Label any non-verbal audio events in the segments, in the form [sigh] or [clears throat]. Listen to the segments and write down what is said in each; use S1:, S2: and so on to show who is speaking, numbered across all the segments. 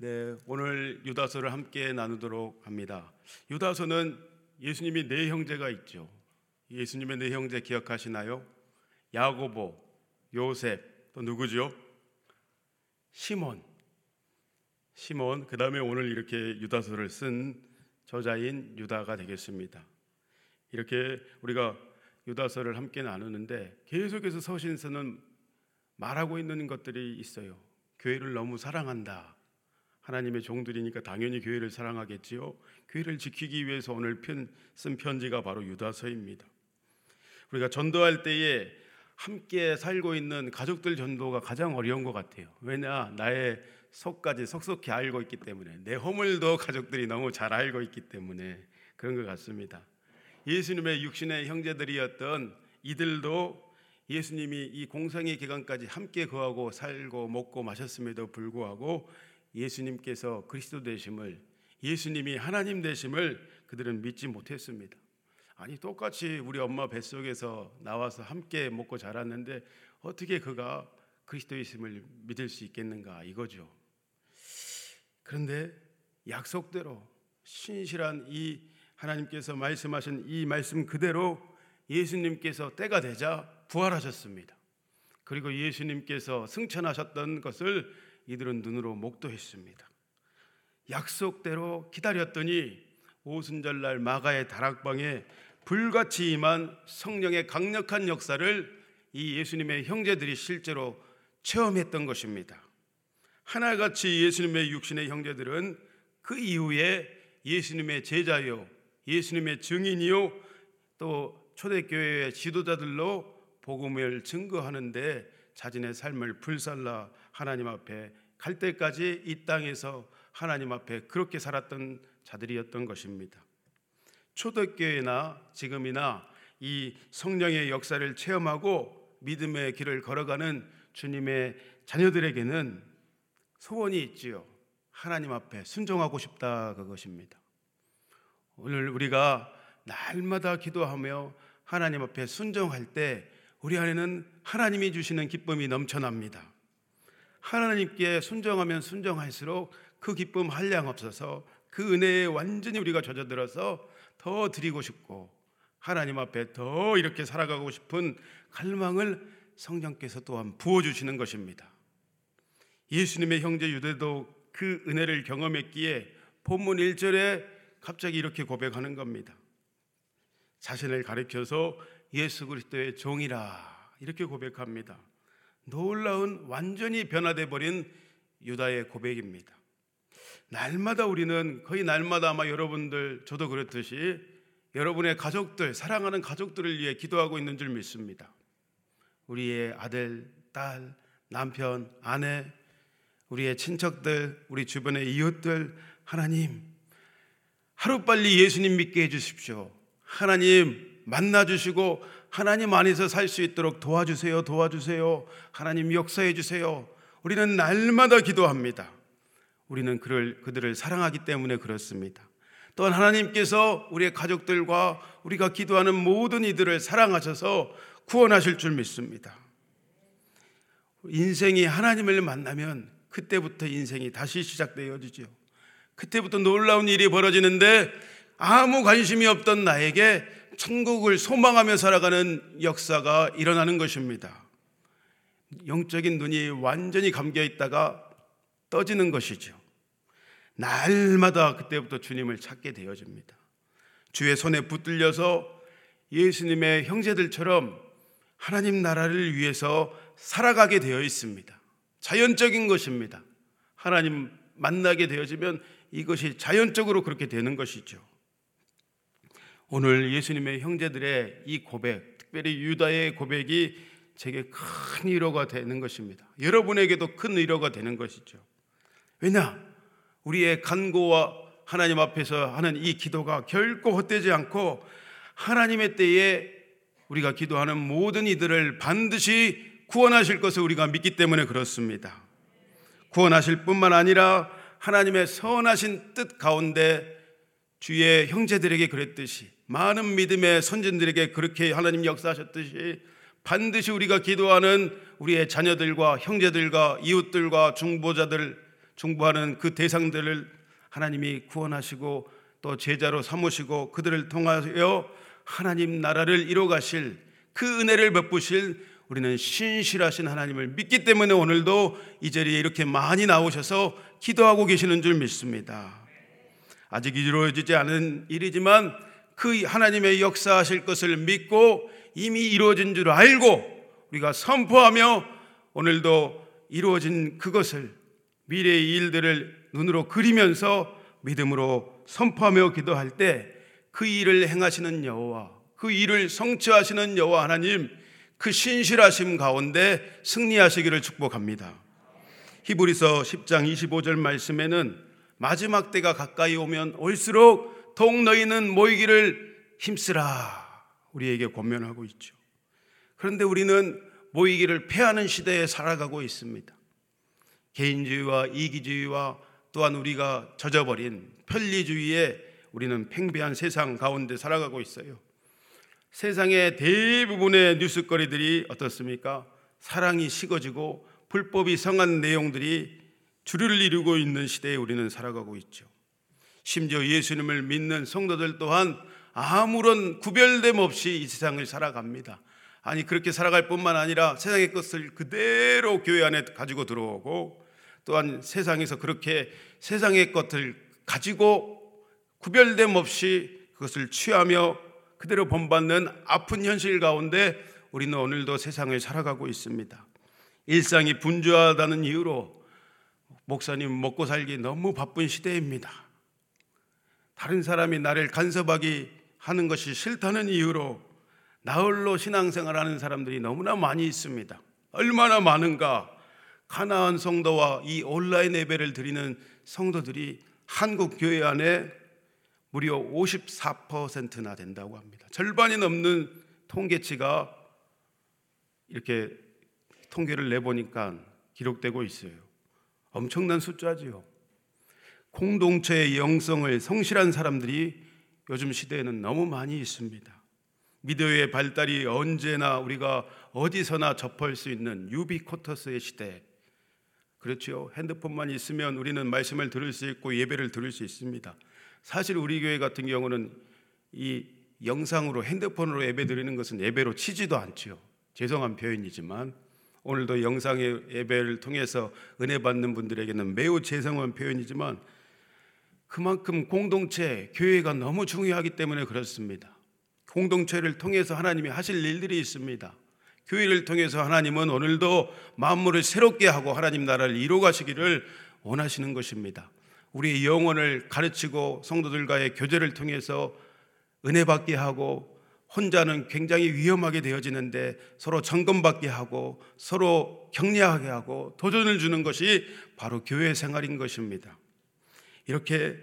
S1: 네, 오늘 유다서를 함께 나누도록 합니다. 유다서는 예수님이 네 형제가 있죠. 예수님의 네 형제 기억하시나요? 야고보, 요셉, 또 누구죠? 시몬. 시몬. 그다음에 오늘 이렇게 유다서를 쓴 저자인 유다가 되겠습니다. 이렇게 우리가 유다서를 함께 나누는데 계속해서 서신서는 말하고 있는 것들이 있어요. 교회를 너무 사랑한다. 하나님의 종들이니까 당연히 교회를 사랑하겠지요. 교회를 지키기 위해서 오늘 편, 쓴 편지가 바로 유다서입니다. 우리가 전도할 때에 함께 살고 있는 가족들 전도가 가장 어려운 것 같아요. 왜냐 나의 속까지 속속히 알고 있기 때문에 내 허물도 가족들이 너무 잘 알고 있기 때문에 그런 것 같습니다. 예수님의 육신의 형제들이었던 이들도 예수님이 이 공생의 기간까지 함께 거하고 살고 먹고 마셨음에도 불구하고 예수님께서 그리스도 되심을 예수님이 하나님 되심을 그들은 믿지 못했습니다. 아니 똑같이 우리 엄마 뱃속에서 나와서 함께 먹고 자랐는데 어떻게 그가 그리스도이심을 믿을 수 있겠는가 이거죠. 그런데 약속대로 신실한 이 하나님께서 말씀하신 이 말씀 그대로 예수님께서 때가 되자 부활하셨습니다. 그리고 예수님께서 승천하셨던 것을 이들은 눈으로 목도했습니다. 약속대로 기다렸더니 오순절날 마가의 다락방에 불같이 임한 성령의 강력한 역사를 이 예수님의 형제들이 실제로 체험했던 것입니다. 하나같이 예수님의 육신의 형제들은 그 이후에 예수님의 제자요, 예수님의 증인이요, 또 초대교회의 지도자들로 복음을 증거하는데 자신의 삶을 불살라 하나님 앞에 갈 때까지 이 땅에서 하나님 앞에 그렇게 살았던 자들이었던 것입니다. 초대교회나 지금이나 이 성령의 역사를 체험하고 믿음의 길을 걸어가는 주님의 자녀들에게는 소원이 있지요. 하나님 앞에 순종하고 싶다 그것입니다. 오늘 우리가 날마다 기도하며 하나님 앞에 순종할 때 우리 안에는 하나님이 주시는 기쁨이 넘쳐납니다. 하나님께 순종하면 순종할수록 그 기쁨 한량 없어서 그 은혜에 완전히 우리가 젖어들어서 더 드리고 싶고 하나님 앞에 더 이렇게 살아가고 싶은 갈망을 성령께서 또한 부어주시는 것입니다. 예수님의 형제 유대도 그 은혜를 경험했기에 본문 1절에 갑자기 이렇게 고백하는 겁니다. 자신을 가리켜서 예수 그리스도의 종이라 이렇게 고백합니다. 놀라운 완전히 변화돼 버린 유다의 고백입니다. 날마다 우리는 거의 날마다 아마 여러분들 저도 그렇듯이 여러분의 가족들 사랑하는 가족들을 위해 기도하고 있는 줄 믿습니다. 우리의 아들, 딸, 남편, 아내, 우리의 친척들, 우리 주변의 이웃들 하나님 하루빨리 예수님 믿게 해 주십시오. 하나님 만나 주시고 하나님 안에서 살 수 있도록 도와주세요. 도와주세요. 하나님 역사해 주세요. 우리는 날마다 기도합니다. 우리는 그를 그들을 사랑하기 때문에 그렇습니다. 또한 하나님께서 우리의 가족들과 우리가 기도하는 모든 이들을 사랑하셔서 구원하실 줄 믿습니다. 인생이 하나님을 만나면 그때부터 인생이 다시 시작되어지죠. 그때부터 놀라운 일이 벌어지는데 아무 관심이 없던 나에게 천국을 소망하며 살아가는 역사가 일어나는 것입니다. 영적인 눈이 완전히 감겨 있다가 떠지는 것이죠. 날마다 그때부터 주님을 찾게 되어집니다. 주의 손에 붙들려서 예수님의 형제들처럼 하나님 나라를 위해서 살아가게 되어 있습니다. 자연적인 것입니다. 하나님 만나게 되어지면 이것이 자연적으로 그렇게 되는 것이죠. 오늘 예수님의 형제들의 이 고백, 특별히 유다의 고백이 제게 큰 위로가 되는 것입니다. 여러분에게도 큰 위로가 되는 것이죠. 왜냐? 우리의 간고와 하나님 앞에서 하는 이 기도가 결코 헛되지 않고 하나님의 때에 우리가 기도하는 모든 이들을 반드시 구원하실 것을 우리가 믿기 때문에 그렇습니다. 구원하실 뿐만 아니라 하나님의 선하신 뜻 가운데 주의 형제들에게 그랬듯이 많은 믿음의 선진들에게 그렇게 하나님 역사하셨듯이 반드시 우리가 기도하는 우리의 자녀들과 형제들과 이웃들과 중보자들 중보하는 그 대상들을 하나님이 구원하시고 또 제자로 삼으시고 그들을 통하여 하나님 나라를 이뤄 가실 그 은혜를 베푸실 우리는 신실하신 하나님을 믿기 때문에 오늘도 이 자리에 이렇게 많이 나오셔서 기도하고 계시는 줄 믿습니다. 아직 이루어지지 않은 일이지만 그 하나님의 역사하실 것을 믿고 이미 이루어진 줄 알고 우리가 선포하며 오늘도 이루어진 그것을 미래의 일들을 눈으로 그리면서 믿음으로 선포하며 기도할 때 그 일을 행하시는 여호와 그 일을 성취하시는 여호와 하나님 그 신실하심 가운데 승리하시기를 축복합니다. 히브리서 10장 25절 말씀에는 마지막 때가 가까이 오면 올수록 더욱 너희는 모이기를 힘쓰라 우리에게 권면하고 있죠. 그런데 우리는 모이기를 패하는 시대에 살아가고 있습니다. 개인주의와 이기주의와 또한 우리가 젖어버린 편리주의에 우리는 팽배한 세상 가운데 살아가고 있어요. 세상의 대부분의 뉴스거리들이 어떻습니까? 사랑이 식어지고 불법이 성한 내용들이 주류를 이루고 있는 시대에 우리는 살아가고 있죠. 심지어 예수님을 믿는 성도들 또한 아무런 구별됨 없이 이 세상을 살아갑니다. 아니 그렇게 살아갈 뿐만 아니라 세상의 것을 그대로 교회 안에 가지고 들어오고 또한 세상에서 그렇게 세상의 것을 가지고 구별됨 없이 그것을 취하며 그대로 본받는 아픈 현실 가운데 우리는 오늘도 세상을 살아가고 있습니다. 일상이 분주하다는 이유로 목사님 먹고 살기 너무 바쁜 시대입니다. 다른 사람이 나를 간섭하기 하는 것이 싫다는 이유로 나홀로 신앙생활하는 사람들이 너무나 많이 있습니다. 얼마나 많은가? 가나안 성도와 이 온라인 예배를 드리는 성도들이 한국 교회 안에 무려 54%나 된다고 합니다. 절반이 넘는 통계치가 이렇게 통계를 내보니까 기록되고 있어요. 엄청난 숫자지요. 공동체의 영성을 성실한 사람들이 요즘 시대에는 너무 많이 있습니다. 미디어의 발달이 언제나 우리가 어디서나 접할 수 있는 유비코터스의 시대. 그렇죠. 핸드폰만 있으면 우리는 말씀을 들을 수 있고 예배를 들을 수 있습니다. 사실 우리 교회 같은 경우는 이 영상으로 핸드폰으로 예배 드리는 것은 예배로 치지도 않지요. 죄송한 표현이지만 오늘도 영상의 예배를 통해서 은혜 받는 분들에게는 매우 죄송한 표현이지만 그만큼 공동체, 교회가 너무 중요하기 때문에 그렇습니다. 공동체를 통해서 하나님이 하실 일들이 있습니다. 교회를 통해서 하나님은 오늘도 만물을 새롭게 하고 하나님 나라를 이루어 가시기를 원하시는 것입니다. 우리의 영혼을 가르치고 성도들과의 교제를 통해서 은혜 받게 하고 혼자는 굉장히 위험하게 되어지는데 서로 점검받게 하고 서로 격려하게 하고 도전을 주는 것이 바로 교회 생활인 것입니다. 이렇게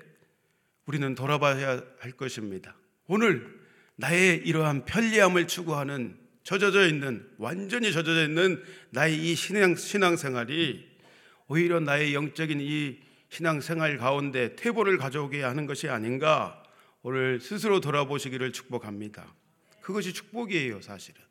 S1: 우리는 돌아봐야 할 것입니다. 오늘 나의 이러한 편리함을 추구하는 젖어져 있는 완전히 젖어져 있는 나의 이 신앙 신앙 생활이 오히려 나의 영적인 이 신앙생활 가운데 태보를 가져오게 하는 것이 아닌가 오늘 스스로 돌아보시기를 축복합니다. 그것이 축복이에요, 사실은.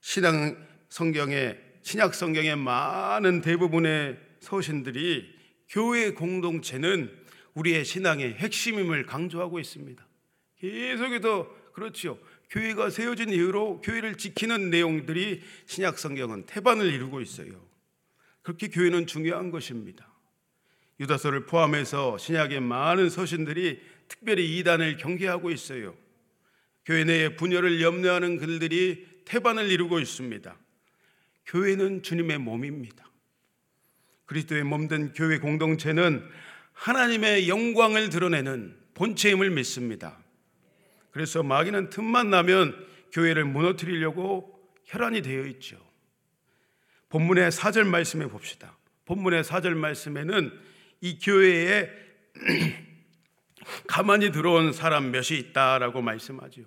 S1: 신앙 성경에 신약 성경의 많은 대부분의 서신들이 교회 공동체는 우리의 신앙의 핵심임을 강조하고 있습니다. 계속해서 그렇죠. 교회가 세워진 이후로 교회를 지키는 내용들이 신약 성경은 태반을 이루고 있어요. 그렇게 교회는 중요한 것입니다. 유다서를 포함해서 신약의 많은 서신들이 특별히 이단을 경계하고 있어요. 교회 내에 분열을 염려하는 글들이 태반을 이루고 있습니다. 교회는 주님의 몸입니다. 그리스도의 몸된 교회 공동체는 하나님의 영광을 드러내는 본체임을 믿습니다. 그래서 마귀는 틈만 나면 교회를 무너뜨리려고 혈안이 되어 있죠. 본문의 4절 말씀에 봅시다. 본문의 4절 말씀에는 이 교회에 [clears throat] 가만히 들어온 사람 몇이 있다라고 말씀하죠.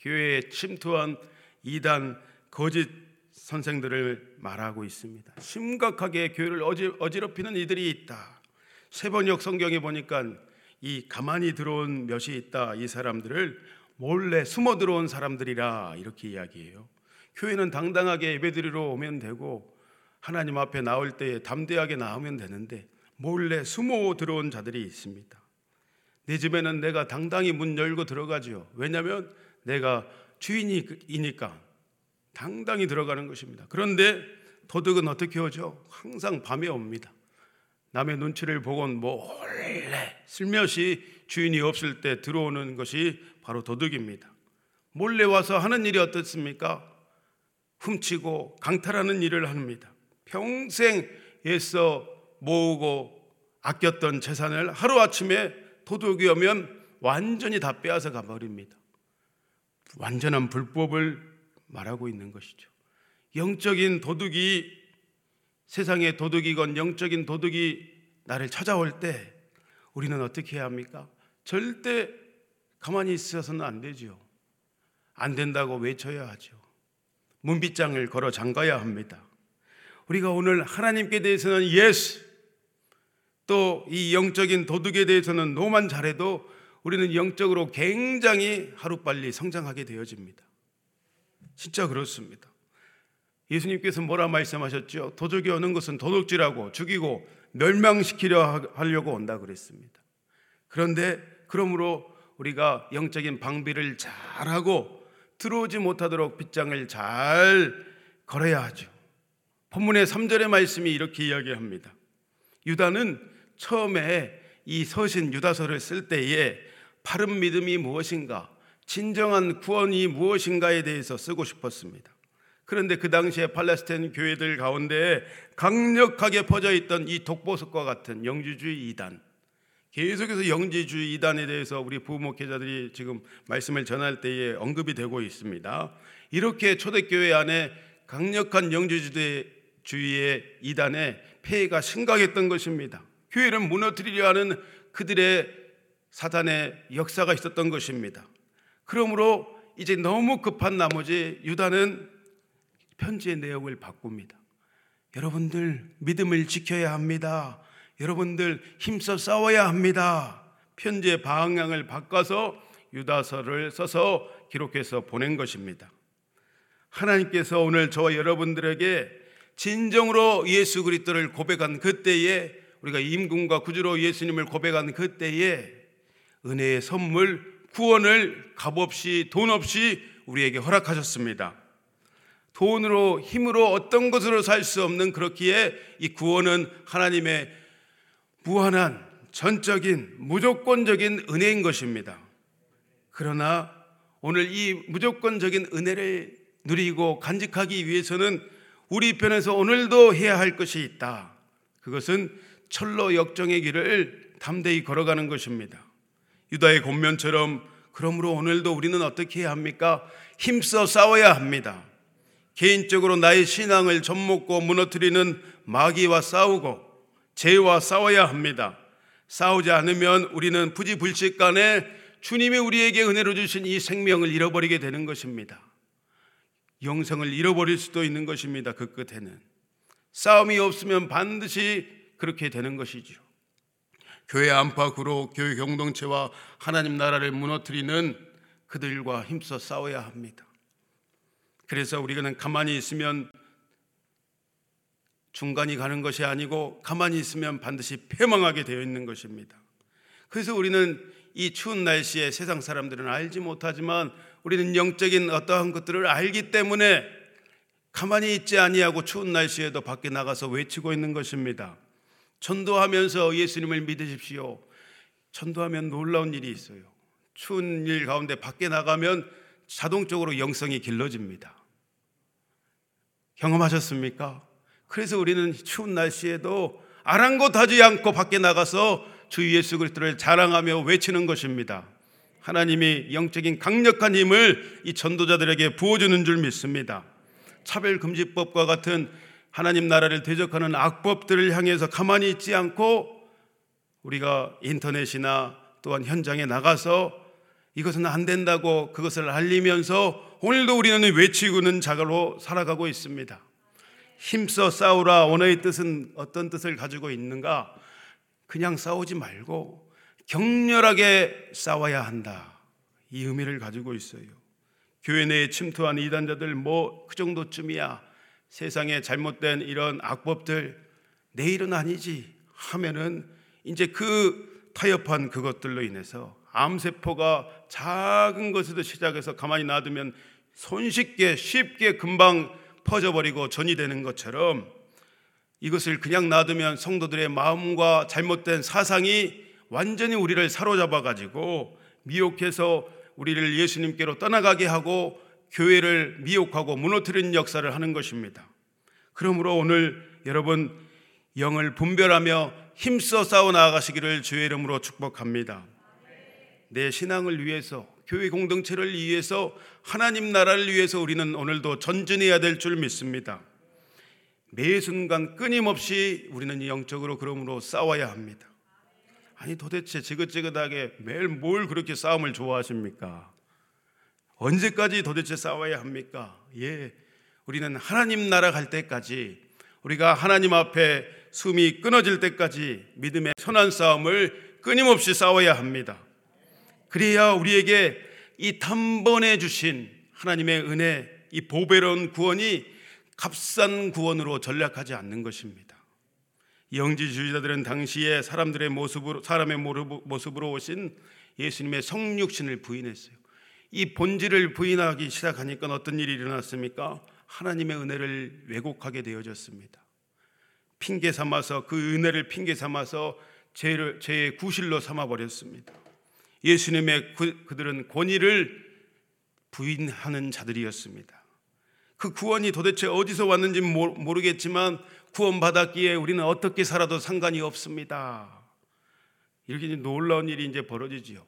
S1: 교회에 침투한 이단 거짓 선생들을 말하고 있습니다. 심각하게 교회를 어지럽히는 이들이 있다. 세번역 성경에 보니까 이 가만히 들어온 몇이 있다. 이 사람들을 몰래 숨어 들어온 사람들이라 이렇게 이야기해요. 교회는 당당하게 예배드리러 오면 되고 하나님 앞에 나올 때에 담대하게 나오면 되는데 몰래 숨어 들어온 자들이 있습니다. 내 집에는 내가 당당히 문 열고 들어가지요. 왜냐하면 내가 주인이니까 당당히 들어가는 것입니다. 그런데 도둑은 어떻게 오죠? 항상 밤에 옵니다. 남의 눈치를 보곤 몰래 슬며시 주인이 없을 때 들어오는 것이 바로 도둑입니다. 몰래 와서 하는 일이 어떻습니까? 훔치고 강탈하는 일을 합니다. 평생 애써 모으고 아꼈던 재산을 하루아침에 도둑이 오면 완전히 다 빼앗아 가버립니다. 완전한 불법을 말하고 있는 것이죠. 영적인 도둑이 세상의 도둑이건 영적인 도둑이 나를 찾아올 때 우리는 어떻게 해야 합니까? 절대 가만히 있어서는 안 되죠. 안 된다고 외쳐야 하죠. 문빗장을 걸어 잠가야 합니다. 우리가 오늘 하나님께 대해서는 yes, 또 이 영적인 도둑에 대해서는 no만 잘해도 우리는 영적으로 굉장히 하루빨리 성장하게 되어집니다. 진짜 그렇습니다. 예수님께서 뭐라 말씀하셨죠? 도둑이 오는 것은 도둑질하고 죽이고 멸망시키려 하려고 온다 그랬습니다. 그런데 그러므로 우리가 영적인 방비를 잘하고 들어오지 못하도록 빗장을 잘 걸어야 하죠. 본문의 3절의 말씀이 이렇게 이야기합니다. 유다는 처음에 이 서신 유다서를 쓸 때에 바른 믿음이 무엇인가, 진정한 구원이 무엇인가에 대해서 쓰고 싶었습니다. 그런데 그 당시에 팔레스타인 교회들 가운데 강력하게 퍼져 있던 이 독보석과 같은 영주주의 이단, 계속해서 영지주의 이단에 대해서 우리 부목회자들이 지금 말씀을 전할 때에 언급이 되고 있습니다. 이렇게 초대교회 안에 강력한 영지주의의 이단의 폐해가 심각했던 것입니다. 교회를 무너뜨리려 하는 그들의 사단의 역사가 있었던 것입니다. 그러므로 이제 너무 급한 나머지 유다는 편지의 내용을 바꿉니다. 여러분들 믿음을 지켜야 합니다. 여러분들 힘써 싸워야 합니다. 편지의 방향을 바꿔서 유다서를 써서 기록해서 보낸 것입니다. 하나님께서 오늘 저와 여러분들에게 진정으로 예수 그리스도를 고백한 그때에 우리가 임금과 구주로 예수님을 고백한 그때에 은혜의 선물 구원을 값없이 돈 없이 우리에게 허락하셨습니다. 돈으로 힘으로 어떤 것으로 살 수 없는 그렇기에 이 구원은 하나님의 무한한 전적인 무조건적인 은혜인 것입니다. 그러나 오늘 이 무조건적인 은혜를 누리고 간직하기 위해서는 우리 편에서 오늘도 해야 할 것이 있다. 그것은 철로 역정의 길을 담대히 걸어가는 것입니다. 유다의 권면처럼 그러므로 오늘도 우리는 어떻게 해야 합니까? 힘써 싸워야 합니다. 개인적으로 나의 신앙을 접먹고 무너뜨리는 마귀와 싸우고 죄와 싸워야 합니다. 싸우지 않으면 우리는 부지불식 간에 주님이 우리에게 은혜로 주신 이 생명을 잃어버리게 되는 것입니다. 영생을 잃어버릴 수도 있는 것입니다. 그 끝에는 싸움이 없으면 반드시 그렇게 되는 것이죠. 교회 안팎으로 교회 공동체와 하나님 나라를 무너뜨리는 그들과 힘써 싸워야 합니다. 그래서 우리는 가만히 있으면 중간이 가는 것이 아니고 가만히 있으면 반드시 패망하게 되어 있는 것입니다. 그래서 우리는 이 추운 날씨에 세상 사람들은 알지 못하지만 우리는 영적인 어떠한 것들을 알기 때문에 가만히 있지 아니하고 추운 날씨에도 밖에 나가서 외치고 있는 것입니다. 전도하면서 예수님을 믿으십시오. 전도하면 놀라운 일이 있어요. 추운 일 가운데 밖에 나가면 자동적으로 영성이 길러집니다. 경험하셨습니까? 그래서 우리는 추운 날씨에도 아랑곳하지 않고 밖에 나가서 주 예수 그리스도를 자랑하며 외치는 것입니다. 하나님이 영적인 강력한 힘을 이 전도자들에게 부어주는 줄 믿습니다. 차별금지법과 같은 하나님 나라를 대적하는 악법들을 향해서 가만히 있지 않고 우리가 인터넷이나 또한 현장에 나가서 이것은 안 된다고 그것을 알리면서 오늘도 우리는 외치고는 자가로 살아가고 있습니다. 힘써 싸우라 언어의 뜻은 어떤 뜻을 가지고 있는가? 그냥 싸우지 말고 격렬하게 싸워야 한다. 이 의미를 가지고 있어요. 교회 내에 침투한 이단자들 뭐 그 정도쯤이야. 세상에 잘못된 이런 악법들 내일은 아니지 하면은 이제 그 타협한 그것들로 인해서 암세포가 작은 것에도 시작해서 가만히 놔두면 손쉽게 쉽게 금방 퍼져버리고 전이 되는 것처럼 이것을 그냥 놔두면 성도들의 마음과 잘못된 사상이 완전히 우리를 사로잡아 가지고 미혹해서 우리를 예수님께로 떠나가게 하고 교회를 미혹하고 무너뜨리는 역사를 하는 것입니다. 그러므로 오늘 여러분 영을 분별하며 힘써 싸워 나아가시기를 주의 이름으로 축복합니다. 내 신앙을 위해서 교회 공동체를 위해서 하나님 나라를 위해서 우리는 오늘도 전진해야 될 줄 믿습니다. 매 순간 끊임없이 우리는 영적으로 그러므로 싸워야 합니다. 아니 도대체 지긋지긋하게 매일 뭘 그렇게 싸움을 좋아하십니까? 언제까지 도대체 싸워야 합니까? 예. 우리는 하나님 나라 갈 때까지 우리가 하나님 앞에 숨이 끊어질 때까지 믿음의 선한 싸움을 끊임없이 싸워야 합니다. 그래야 우리에게 이 단번에 주신 하나님의 은혜, 이 보배로운 구원이 값싼 구원으로 전락하지 않는 것입니다. 영지주의자들은 당시에 사람들의 모습으로 사람의 모습으로 오신 예수님의 성육신을 부인했어요. 이 본질을 부인하기 시작하니까 어떤 일이 일어났습니까? 하나님의 은혜를 왜곡하게 되어졌습니다. 핑계 삼아서 그 은혜를 핑계 삼아서 죄를 죄의 구실로 삼아 버렸습니다. 예수님의 그, 그들은 권위를 부인하는 자들이었습니다. 그 구원이 도대체 어디서 왔는지 모르겠지만 구원받았기에 우리는 어떻게 살아도 상관이 없습니다. 이렇게 놀라운 일이 이제 벌어지지요.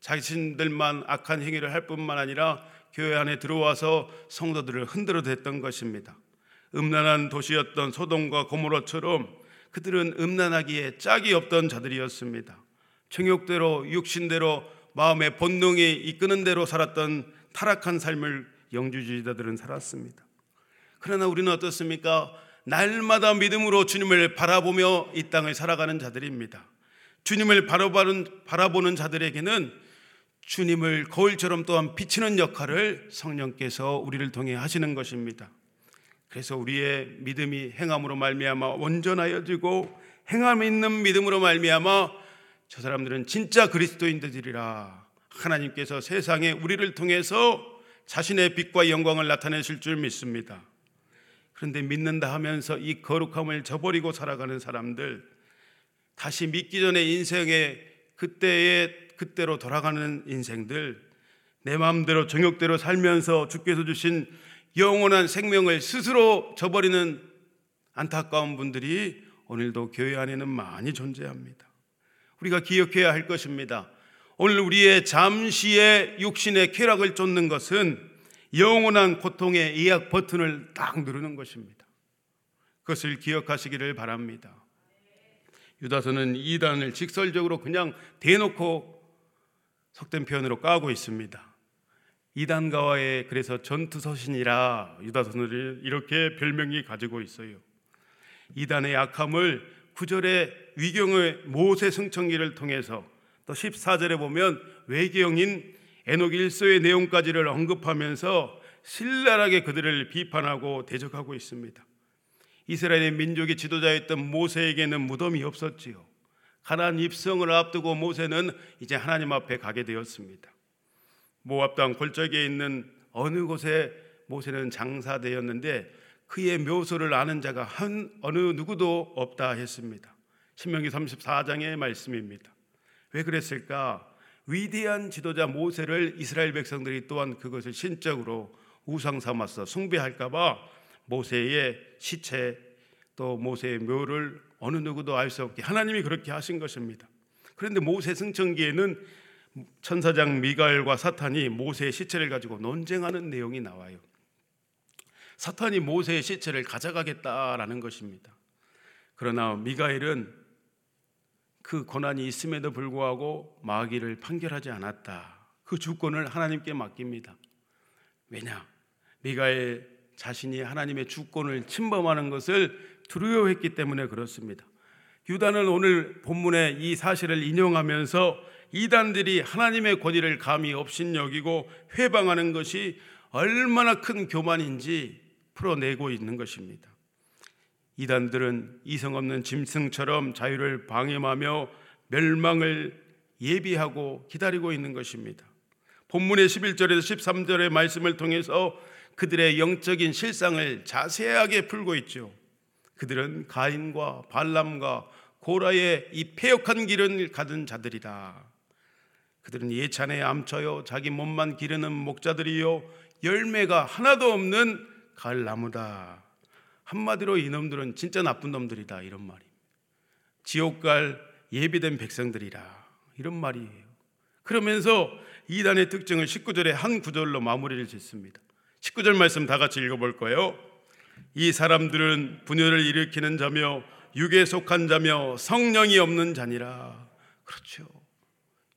S1: 자신들만 악한 행위를 할 뿐만 아니라 교회 안에 들어와서 성도들을 흔들어 댔던 것입니다. 음란한 도시였던 소돔과 고모라처럼 그들은 음란하기에 짝이 없던 자들이었습니다. 정욕대로 육신대로 마음의 본능이 이끄는 대로 살았던 타락한 삶을 영주주의자들은 살았습니다. 그러나 우리는 어떻습니까? 날마다 믿음으로 주님을 바라보며 이 땅을 살아가는 자들입니다. 주님을 바라보는 자들에게는 주님을 거울처럼 또한 비치는 역할을 성령께서 우리를 통해 하시는 것입니다. 그래서 우리의 믿음이 행함으로 말미암아 온전하여지고 행함 있는 믿음으로 말미암아 저 사람들은 진짜 그리스도인들이라 하나님께서 세상에 우리를 통해서 자신의 빛과 영광을 나타내실 줄 믿습니다. 그런데 믿는다 하면서 이 거룩함을 저버리고 살아가는 사람들 다시 믿기 전에 인생의 그때의 그때로 돌아가는 인생들 내 마음대로 정욕대로 살면서 주께서 주신 영원한 생명을 스스로 저버리는 안타까운 분들이 오늘도 교회 안에는 많이 존재합니다. 우리가 기억해야 할 것입니다. 오늘 우리의 잠시의 육신의 쾌락을 쫓는 것은 영원한 고통의 예약 버튼을 딱 누르는 것입니다. 그것을 기억하시기를 바랍니다. 유다서는 이단을 직설적으로 그냥 대놓고 속된 표현으로 까고 있습니다. 이단가와의 그래서 전투 서신이라 유다서는 이렇게 별명이 가지고 있어요. 이단의 약함을 구절의 위경의 모세 승천기를 통해서 또 14절에 보면 외경인 에녹 일서의 내용까지를 언급하면서 신랄하게 그들을 비판하고 대적하고 있습니다. 이스라엘의 민족의 지도자였던 모세에게는 무덤이 없었지요. 가나안 입성을 앞두고 모세는 이제 하나님 앞에 가게 되었습니다. 모압 땅 골짜기에 있는 어느 곳에 모세는 장사되었는데 그의 묘소를 아는 자가 한 어느 누구도 없다 했습니다. 신명기 34장의 말씀입니다. 왜 그랬을까? 위대한 지도자 모세를 이스라엘 백성들이 또한 그것을 신적으로 우상 삼아서 숭배할까봐 모세의 시체 또 모세의 묘를 어느 누구도 알 수 없게 하나님이 그렇게 하신 것입니다. 그런데 모세 승천기에는 천사장 미가엘과 사탄이 모세의 시체를 가지고 논쟁하는 내용이 나와요. 사탄이 모세의 시체를 가져가겠다라는 것입니다. 그러나 미가엘은 그 고난이 있음에도 불구하고 마귀를 판결하지 않았다. 그 주권을 하나님께 맡깁니다. 왜냐? 미가엘 자신이 하나님의 주권을 침범하는 것을 두려워했기 때문에 그렇습니다. 유다는 오늘 본문의 이 사실을 인용하면서 이단들이 하나님의 권위를 감히 없인 여기고 회방하는 것이 얼마나 큰 교만인지 풀어내고 있는 것입니다. 이단들은 이성 없는 짐승처럼 자유를 방임하며 멸망을 예비하고 기다리고 있는 것입니다. 본문의 11절에서 13절의 말씀을 통해서 그들의 영적인 실상을 자세하게 풀고 있죠. 그들은 가인과 발람과 고라의 이 폐역한 길을 가든 자들이다. 그들은 예찬에 암쳐요 자기 몸만 기르는 목자들이요 열매가 하나도 없는 가을나무다. 한마디로 이놈들은 진짜 나쁜 놈들이다 이런 말입니다. 지옥 갈 예비된 백성들이라 이런 말이에요. 그러면서 이단의 특징을 19절에 한 구절로 마무리를 짓습니다. 19절 말씀 다 같이 읽어볼 거예요. 이 사람들은 분열을 일으키는 자며 육에 속한 자며 성령이 없는 자니라. 그렇죠.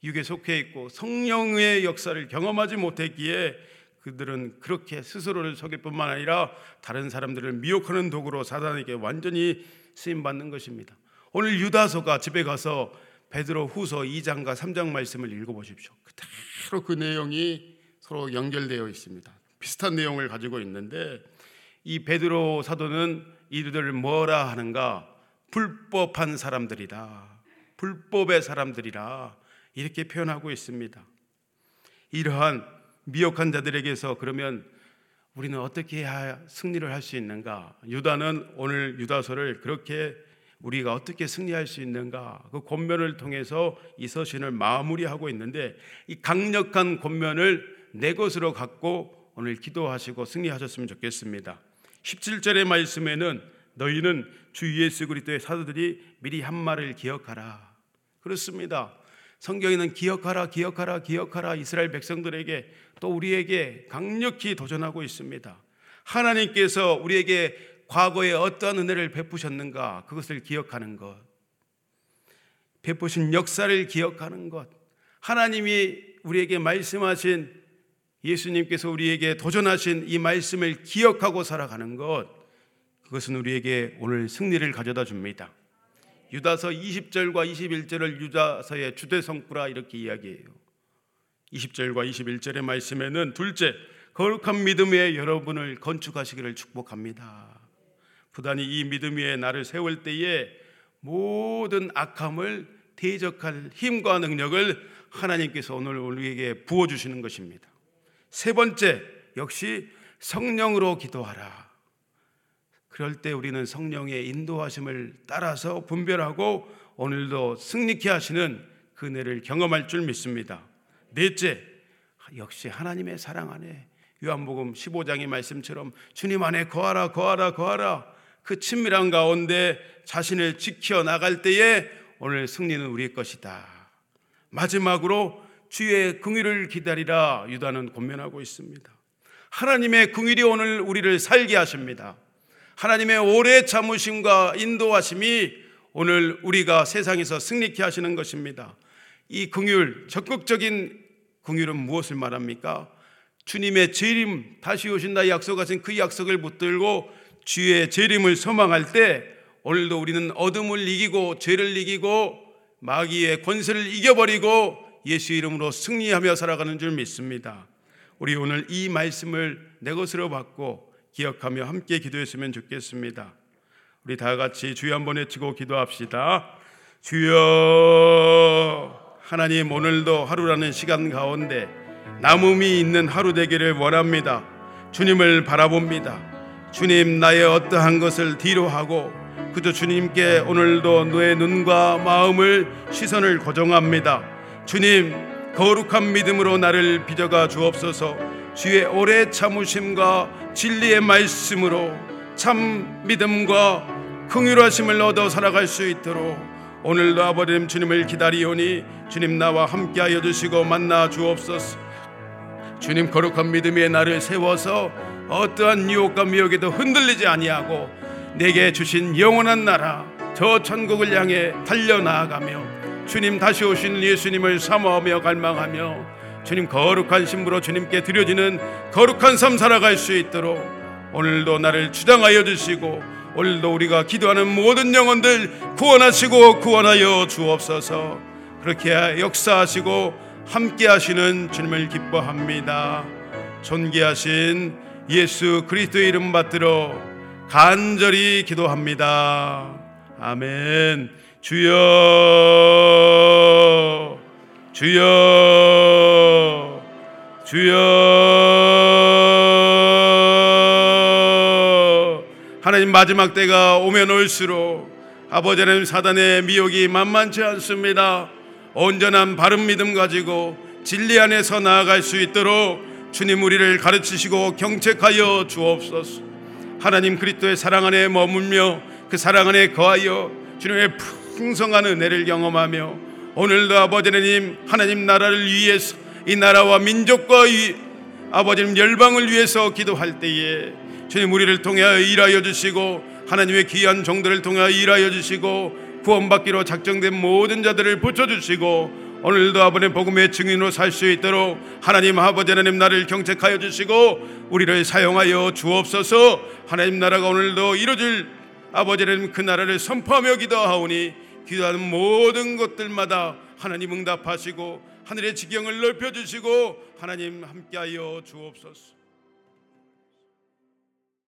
S1: 육에 속해 있고 성령의 역사를 경험하지 못했기에 그들은 그렇게 스스로를 속일 뿐만 아니라 다른 사람들을 미혹하는 도구로 사단에게 완전히 쓰임 받는 것입니다. 오늘 유다서가 집에 가서 베드로 후서 2장과 3장 말씀을 읽어 보십시오. 그대로 그 내용이 서로 연결되어 있습니다. 비슷한 내용을 가지고 있는데 이 베드로 사도는 이들을 뭐라 하는가? 불법한 사람들이다. 불법의 사람들이라 이렇게 표현하고 있습니다. 이러한 미혹한 자들에게서 그러면 우리는 어떻게 해야 승리를 할 수 있는가? 유다는 오늘 유다서를 그렇게 우리가 어떻게 승리할 수 있는가? 그 권면을 통해서 이 서신을 마무리하고 있는데 이 강력한 권면을 내 것으로 갖고 오늘 기도하시고 승리하셨으면 좋겠습니다. 17절의 말씀에는 너희는 주 예수 그리스도의 사도들이 미리 한 말을 기억하라. 그렇습니다. 성경에는 기억하라, 기억하라, 기억하라 이스라엘 백성들에게 또 우리에게 강력히 도전하고 있습니다. 하나님께서 우리에게 과거에 어떠한 은혜를 베푸셨는가 그것을 기억하는 것. 베푸신 역사를 기억하는 것. 하나님이 우리에게 말씀하신 예수님께서 우리에게 도전하신 이 말씀을 기억하고 살아가는 것. 그것은 우리에게 오늘 승리를 가져다 줍니다. 유다서 20절과 21절을 유다서의 주대성구라 이렇게 이야기해요. 20절과 21절의 말씀에는 둘째 거룩한 믿음 에 여러분을 건축하시기를 축복합니다. 부단히 이 믿음 위에 나를 세울 때에 모든 악함을 대적할 힘과 능력을 하나님께서 오늘 우리에게 부어 주시는 것입니다. 세 번째 역시 성령으로 기도하라. 그럴 때 우리는 성령의 인도하심을 따라서 분별하고 오늘도 승리케 하시는 그 은혜를 경험할 줄 믿습니다. 넷째, 역시 하나님의 사랑 안에 요한복음 15장의 말씀처럼 주님 안에 거하라 거하라 거하라 그 친밀한 가운데 자신을 지켜 나갈 때에 오늘 승리는 우리의 것이다. 마지막으로 주의 긍휼을 기다리라 유다는 권면하고 있습니다. 하나님의 긍휼이 오늘 우리를 살게 하십니다. 하나님의 오래 참으심과 인도하심이 오늘 우리가 세상에서 승리케 하시는 것입니다. 이 긍휼, 적극적인 긍휼은 무엇을 말합니까? 주님의 재림 다시 오신다 약속하신 그 약속을 붙들고 주의 재림을 소망할 때 오늘도 우리는 어둠을 이기고 죄를 이기고 마귀의 권세를 이겨버리고 예수 이름으로 승리하며 살아가는 줄 믿습니다. 우리 오늘 이 말씀을 내 것으로 받고 기억하며 함께 기도했으면 좋겠습니다. 우리 다 같이 주여 한번 외치고 기도합시다. 주여 하나님 오늘도 하루라는 시간 가운데 남음이 있는 하루 되기를 원합니다. 주님을 바라봅니다. 주님 나의 어떠한 것을 뒤로 하고 그저 주님께 오늘도 너의 눈과 마음을 시선을 고정합니다. 주님 거룩한 믿음으로 나를 빚어가 주옵소서. 주의 오래 참으심과 진리의 말씀으로 참 믿음과 긍휼하심을 얻어 살아갈 수 있도록 오늘도 아버님 주님을 기다리오니 주님 나와 함께하여 주시고 만나 주옵소서. 주님 거룩한 믿음의 나를 세워서 어떠한 유혹과 미혹에도 흔들리지 아니하고 내게 주신 영원한 나라 저 천국을 향해 달려 나아가며 주님 다시 오신 예수님을 사모하며 갈망하며 주님 거룩한 신부로 주님께 드려지는 거룩한 삶 살아갈 수 있도록 오늘도 나를 주장하여 주시고 오늘도 우리가 기도하는 모든 영혼들 구원하시고 구원하여 주옵소서 그렇게 역사하시고 함께 하시는 주님을 기뻐합니다 존귀하신 예수 그리스도의 이름 받들어 간절히 기도합니다. 아멘. 주여 주여 주여 하나님 마지막 때가 오면 올수록 아버지 하나님 사단의 미혹이 만만치 않습니다. 온전한 바른 믿음 가지고 진리 안에서 나아갈 수 있도록 주님 우리를 가르치시고 경책하여 주옵소서. 하나님 그리스도의 사랑 안에 머물며 그 사랑 안에 거하여 주님의 풍성한 은혜를 경험하며 오늘도 아버지 하나님 하나님 나라를 위해서 이 나라와 민족과 이 아버지님 열방을 위해서 기도할 때에 주님 우리를 통하여 일하여 주시고 하나님의 귀한 종들을 통하여 일하여 주시고 구원받기로 작정된 모든 자들을 붙여 주시고 오늘도 아버지의 복음의 증인으로 살 수 있도록 하나님 아버지 하나님 나를 경책하여 주시고 우리를 사용하여 주옵소서. 하나님 나라가 오늘도 이루어질 아버지 하나님 그 나라를 선포하며 기도하오니 기도하는 모든 것들마다 하나님 응답하시고 하늘의 지경을 넓혀 주시고 하나님 함께하여 주옵소서